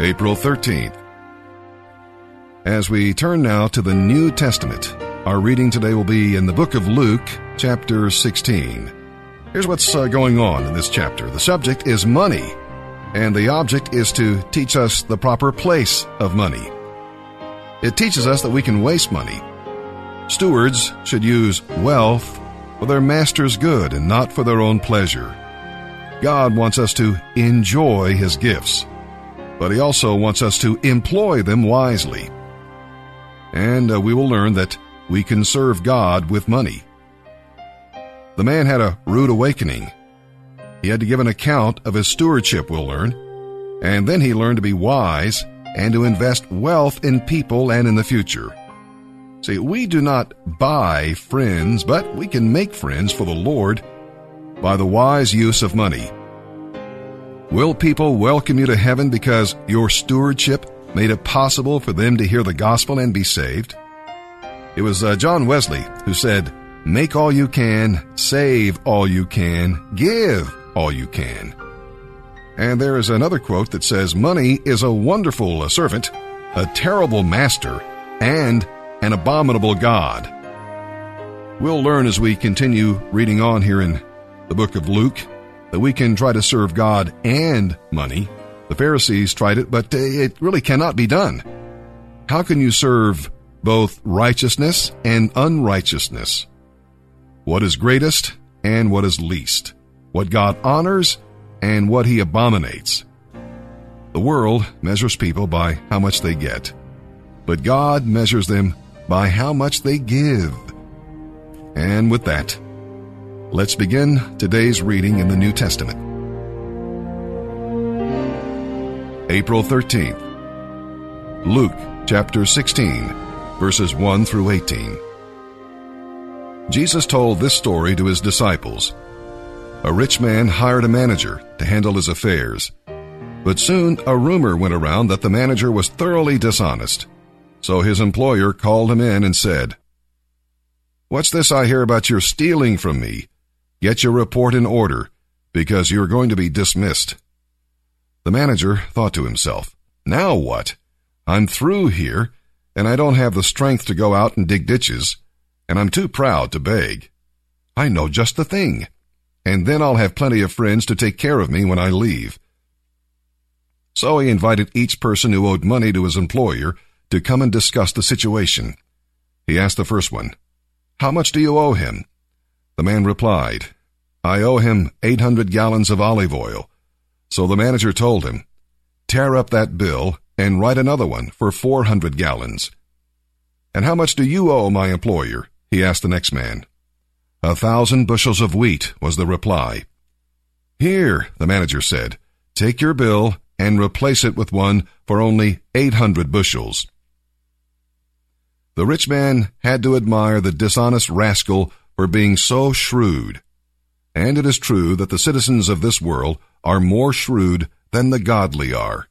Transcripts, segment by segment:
April 13th. As we turn now to the New Testament, our reading today will be in the book of Luke, chapter 16. Here's what's uh, going on in this chapter. The subject is money, and the object is to teach us the proper place of money. It teaches us that we can waste money. Stewards should use wealth for their master's good and not for their own pleasure. God wants us to enjoy His gifts, but He also wants us to employ them wisely. And uh, we will learn that we can serve God with money. The man had a rude awakening. He had to give an account of his stewardship, we'll learn, and then he learned to be wise and to invest wealth in people and in the future. See, we do not buy friends, but we can make friends for the Lord by the wise use of money. Will people welcome you to heaven because your stewardship made it possible for them to hear the gospel and be saved? It was uh, John Wesley who said, Make all you can, save all you can, give all you can. And there is another quote that says, Money is a wonderful servant, a terrible master, and an abominable God. We'll learn as we continue reading on here in the book of Luke that we can try to serve God and money. The Pharisees tried it, but uh, it really cannot be done. How can you serve both righteousness and unrighteousness? What is greatest and what is least? What God honors and what he abominates? The world measures people by how much they get, but God measures them by how much they give. And with that, let's begin today's reading in the New Testament. April 13th, Luke chapter 16, verses 1 through 18. Jesus told this story to his disciples. A rich man hired a manager to handle his affairs, but soon a rumor went around that the manager was thoroughly dishonest. So his employer called him in and said, What's this I hear about your stealing from me? Get your report in order, because you're going to be dismissed. The manager thought to himself, Now what? I'm through here, and I don't have the strength to go out and dig ditches, and I'm too proud to beg. I know just the thing, and then I'll have plenty of friends to take care of me when I leave. So he invited each person who owed money to his employer to come and discuss the situation. He asked the first one, How much do you owe him? The man replied, I owe him 800 gallons of olive oil. So the manager told him, Tear up that bill and write another one for 400 gallons. And how much do you owe my employer? He asked the next man. A thousand bushels of wheat was the reply. Here, the manager said, take your bill and replace it with one for only 800 bushels. The rich man had to admire the dishonest rascal for being so shrewd. And it is true that the citizens of this world are more shrewd than the godly are.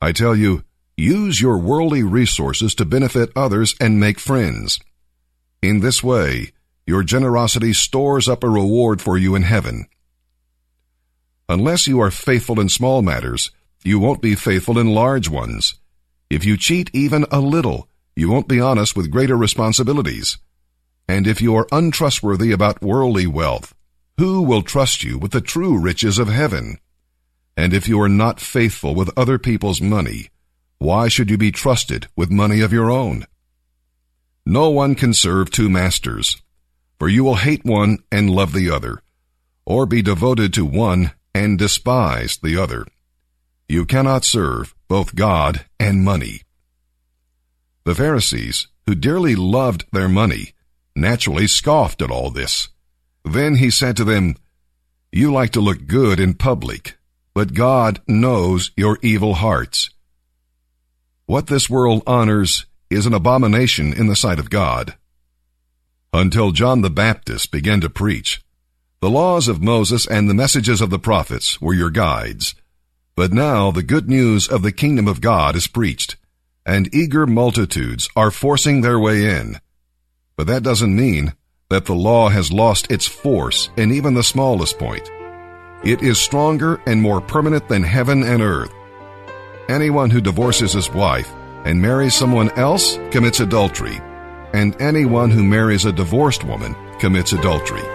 I tell you, use your worldly resources to benefit others and make friends. In this way, your generosity stores up a reward for you in heaven. Unless you are faithful in small matters, you won't be faithful in large ones. If you cheat even a little, you won't be honest with greater responsibilities. And if you are untrustworthy about worldly wealth, who will trust you with the true riches of heaven? And if you are not faithful with other people's money, why should you be trusted with money of your own? No one can serve two masters, for you will hate one and love the other, or be devoted to one and despise the other. You cannot serve both God and money. The Pharisees, who dearly loved their money, naturally scoffed at all this. Then he said to them, You like to look good in public, but God knows your evil hearts. What this world honors is an abomination in the sight of God. Until John the Baptist began to preach, the laws of Moses and the messages of the prophets were your guides. But now the good news of the kingdom of God is preached and eager multitudes are forcing their way in. But that doesn't mean that the law has lost its force in even the smallest point. It is stronger and more permanent than heaven and earth. anyone who divorces his wife and marries someone else commits adultery, and anyone who marries a divorced woman commits adultery.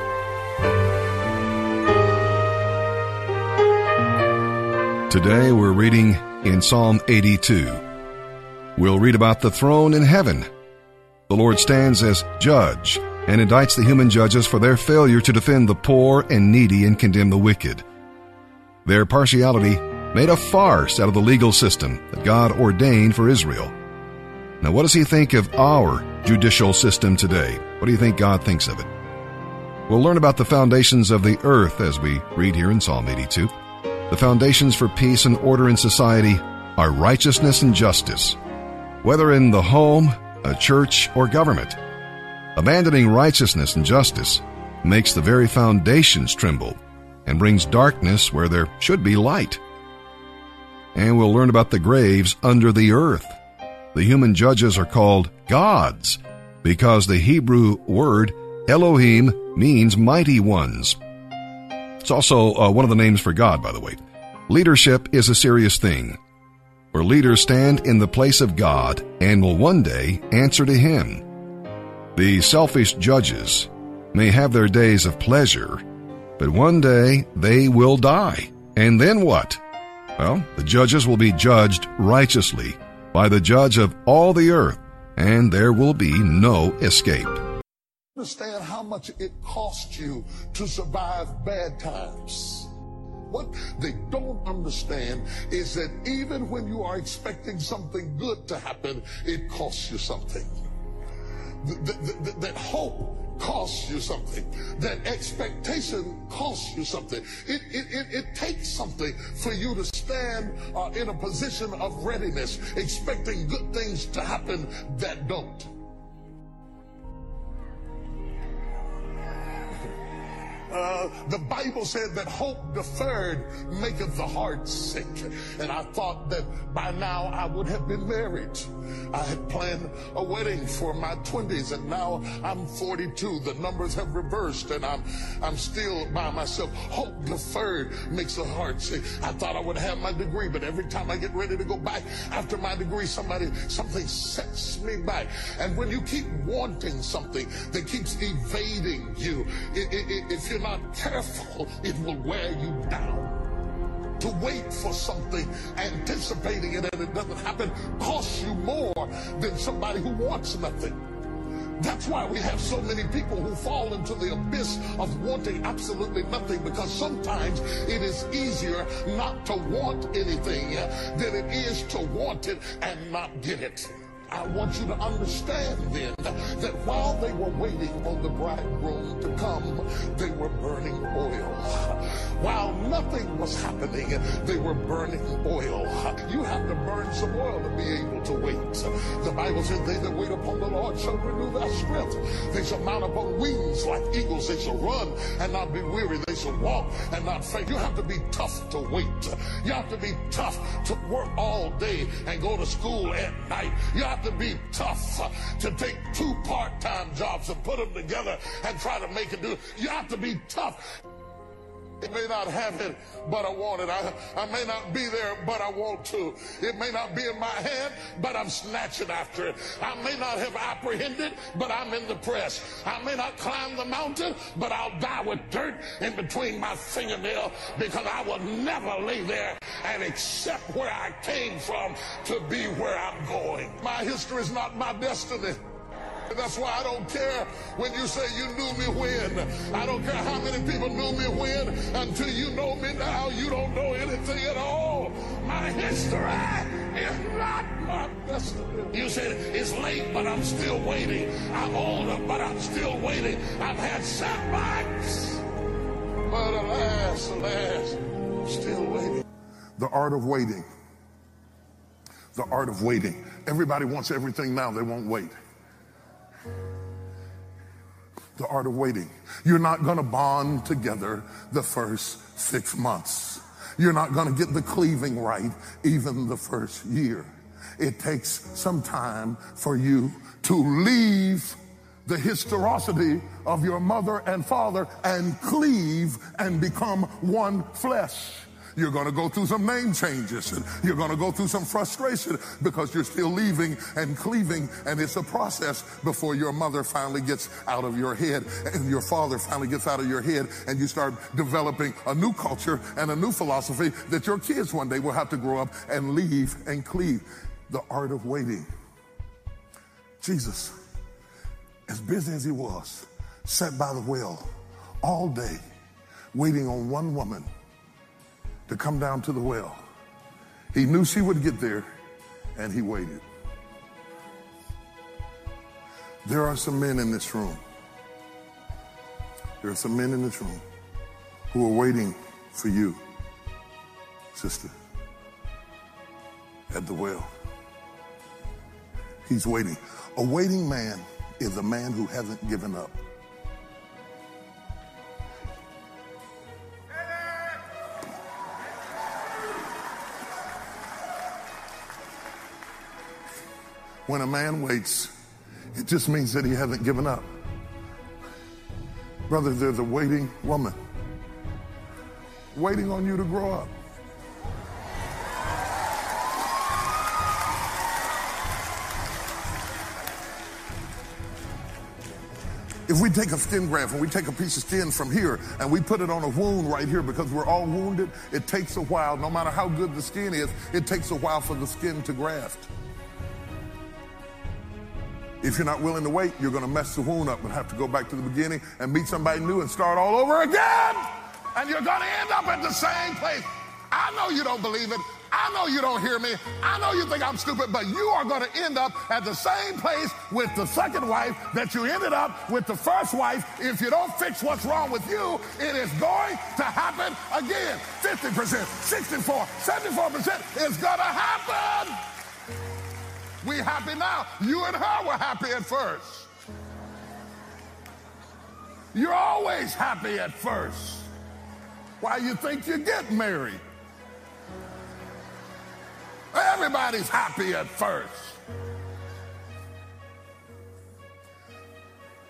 Today we're reading in Psalm 82. We'll read about the throne in heaven. The Lord stands as judge and indicts the human judges for their failure to defend the poor and needy and condemn the wicked. Their partiality made a farce out of the legal system that God ordained for Israel. Now, what does he think of our judicial system today? What do you think God thinks of it? We'll learn about the foundations of the earth as we read here in Psalm 82. The foundations for peace and order in society are righteousness and justice, whether in the home, a church, or government. Abandoning righteousness and justice makes the very foundations tremble and brings darkness where there should be light. And we'll learn about the graves under the earth. The human judges are called gods because the Hebrew word Elohim means mighty ones. It's also uh, one of the names for God, by the way. Leadership is a serious thing, where leaders stand in the place of God and will one day answer to Him. The selfish judges may have their days of pleasure, but one day they will die. And then what? Well, the judges will be judged righteously by the judge of all the earth, and there will be no escape. Understand how much it costs you to survive bad times. What they don't understand is that even when you are expecting something good to happen, it costs you something. That, hope costs you something. That expectation costs you something. It, it, it, it takes something for you to stand uh, in a position of readiness, expecting good things to happen that don't. Uh, the Bible said that hope deferred maketh the heart sick. And I thought that by now I would have been married. I had planned a wedding for my 20s and now I'm 42. The numbers have reversed and I'm, I'm still by myself. Hope deferred makes the heart sick. I thought I would have my degree, but every time I get ready to go back after my degree, somebody, something sets me back. And when you keep wanting something that keeps evading you, if you're not careful, it will wear you down. To wait for something, anticipating it, and it doesn't happen, costs you more than somebody who wants nothing. That's why we have so many people who fall into the abyss of wanting absolutely nothing because sometimes it is easier not to want anything than it is to want it and not get it. I want you to understand then that while they were waiting on the bridegroom to come, they were burning oil. While nothing was happening, they were burning oil. You have to burn some oil to be able to wait. The Bible says, They that wait upon the Lord shall renew their strength. They shall mount upon wings like eagles. They shall run and not be weary. They shall walk and not faint. You have to be tough to wait. You have to be tough to work all day and go to school at night. You have to be tough to take two part-time jobs and put them together and try to make it do. You have to be tough. It may not have it, but I want it. I, I may not be there, but I want to. It may not be in my hand, but I'm snatching after it. I may not have apprehended, but I'm in the press. I may not climb the mountain, but I'll die with dirt in between my fingernail because I will never lay there and accept where I came from to be where I'm going. My history is not my destiny. That's why I don't care when you say you knew me when. I don't care how many people knew me when. Until you know me now, you don't know anything at all. My history is not my destiny. You said it's late, but I'm still waiting. I'm older, but I'm still waiting. I've had setbacks. But alas, alas, still waiting. The art of waiting. The art of waiting. Everybody wants everything now. They won't wait the art of waiting. You're not going to bond together the first six months. You're not going to get the cleaving right even the first year. It takes some time for you to leave the historicity of your mother and father and cleave and become one flesh. You're going to go through some name changes and you're going to go through some frustration because you're still leaving and cleaving and it's a process before your mother finally gets out of your head and your father finally gets out of your head and you start developing a new culture and a new philosophy that your kids one day will have to grow up and leave and cleave. The art of waiting. Jesus, as busy as he was, sat by the well all day waiting on one woman to come down to the well. He knew she would get there, and he waited. There are some men in this room. There are some men in this room who are waiting for you, sister, at the well. He's waiting. A waiting man is a man who hasn't given up. When a man waits, it just means that he hasn't given up. Brother, there's a waiting woman waiting on you to grow up. If we take a skin graft and we take a piece of skin from here and we put it on a wound right here because we're all wounded, it takes a while. No matter how good the skin is, it takes a while for the skin to graft. If you're not willing to wait, you're going to mess the wound up and have to go back to the beginning and meet somebody new and start all over again. And you're going to end up at the same place. I know you don't believe it. I know you don't hear me. I know you think I'm stupid, but you are going to end up at the same place with the second wife that you ended up with the first wife. If you don't fix what's wrong with you, it is going to happen again. 50%, 64, 74% is going to happen. We happy now. You and her were happy at first. You're always happy at first. Why you think you get married? Everybody's happy at first.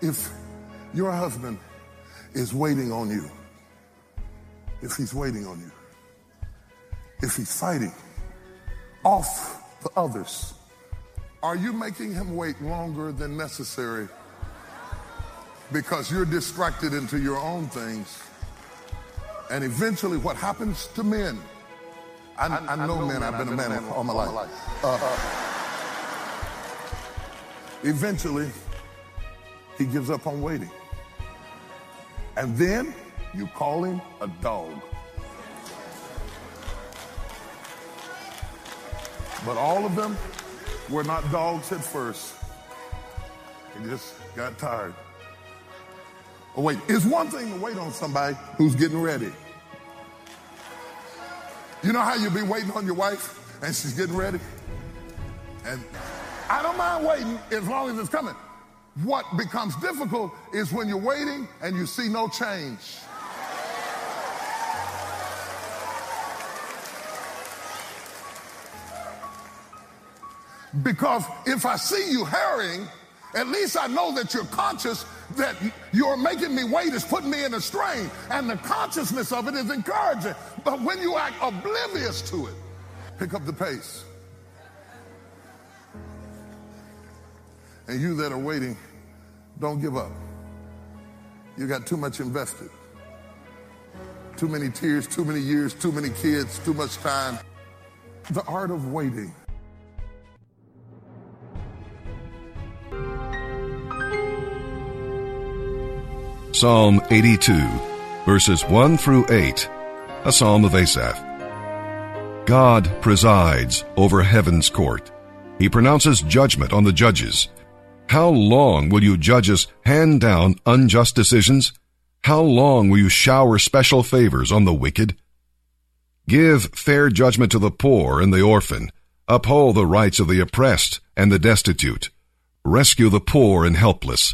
If your husband is waiting on you, if he's waiting on you, if he's fighting off the others, are you making him wait longer than necessary because you're distracted into your own things? And eventually, what happens to men? I, I, I know, men, I've been, a man, all my life. Uh, eventually, he gives up on waiting. And then you call him a dog. But all of them were not dogs at first. They just got tired. Oh, wait, it's one thing to wait on somebody who's getting ready. You know how you be waiting on your wife and she's getting ready? And I don't mind waiting as long as it's coming. What becomes difficult is when you're waiting and you see no change. Because if I see you hurrying, at least I know that you're conscious that you're making me wait is putting me in a strain. And the consciousness of it is encouraging. But when you act oblivious to it, pick up the pace. And you that are waiting, don't give up. You got too much invested. Too many tears, too many years, too many kids, too much time. The art of waiting. Psalm 82, verses 1 through 8, a psalm of Asaph. God presides over heaven's court. He pronounces judgment on the judges. How long will you judges hand down unjust decisions? How long will you shower special favors on the wicked? Give fair judgment to the poor and the orphan. Uphold the rights of the oppressed and the destitute. Rescue the poor and helpless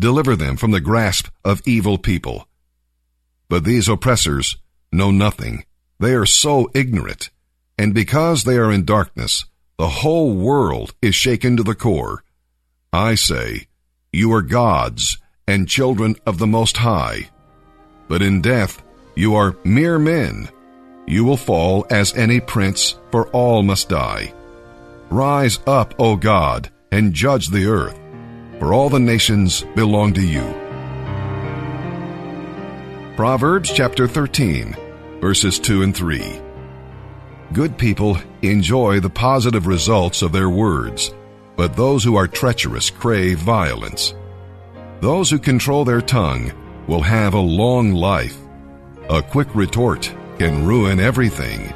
Deliver them from the grasp of evil people. But these oppressors know nothing. They are so ignorant. And because they are in darkness, the whole world is shaken to the core. I say, you are gods and children of the Most High. But in death, you are mere men. You will fall as any prince, for all must die. Rise up, O God, and judge the earth, for all the nations belong to you. Proverbs chapter 13, verses 2 and 3. Good people enjoy the positive results of their words, but those who are treacherous crave violence. Those who control their tongue will have a long life. A quick retort can ruin everything.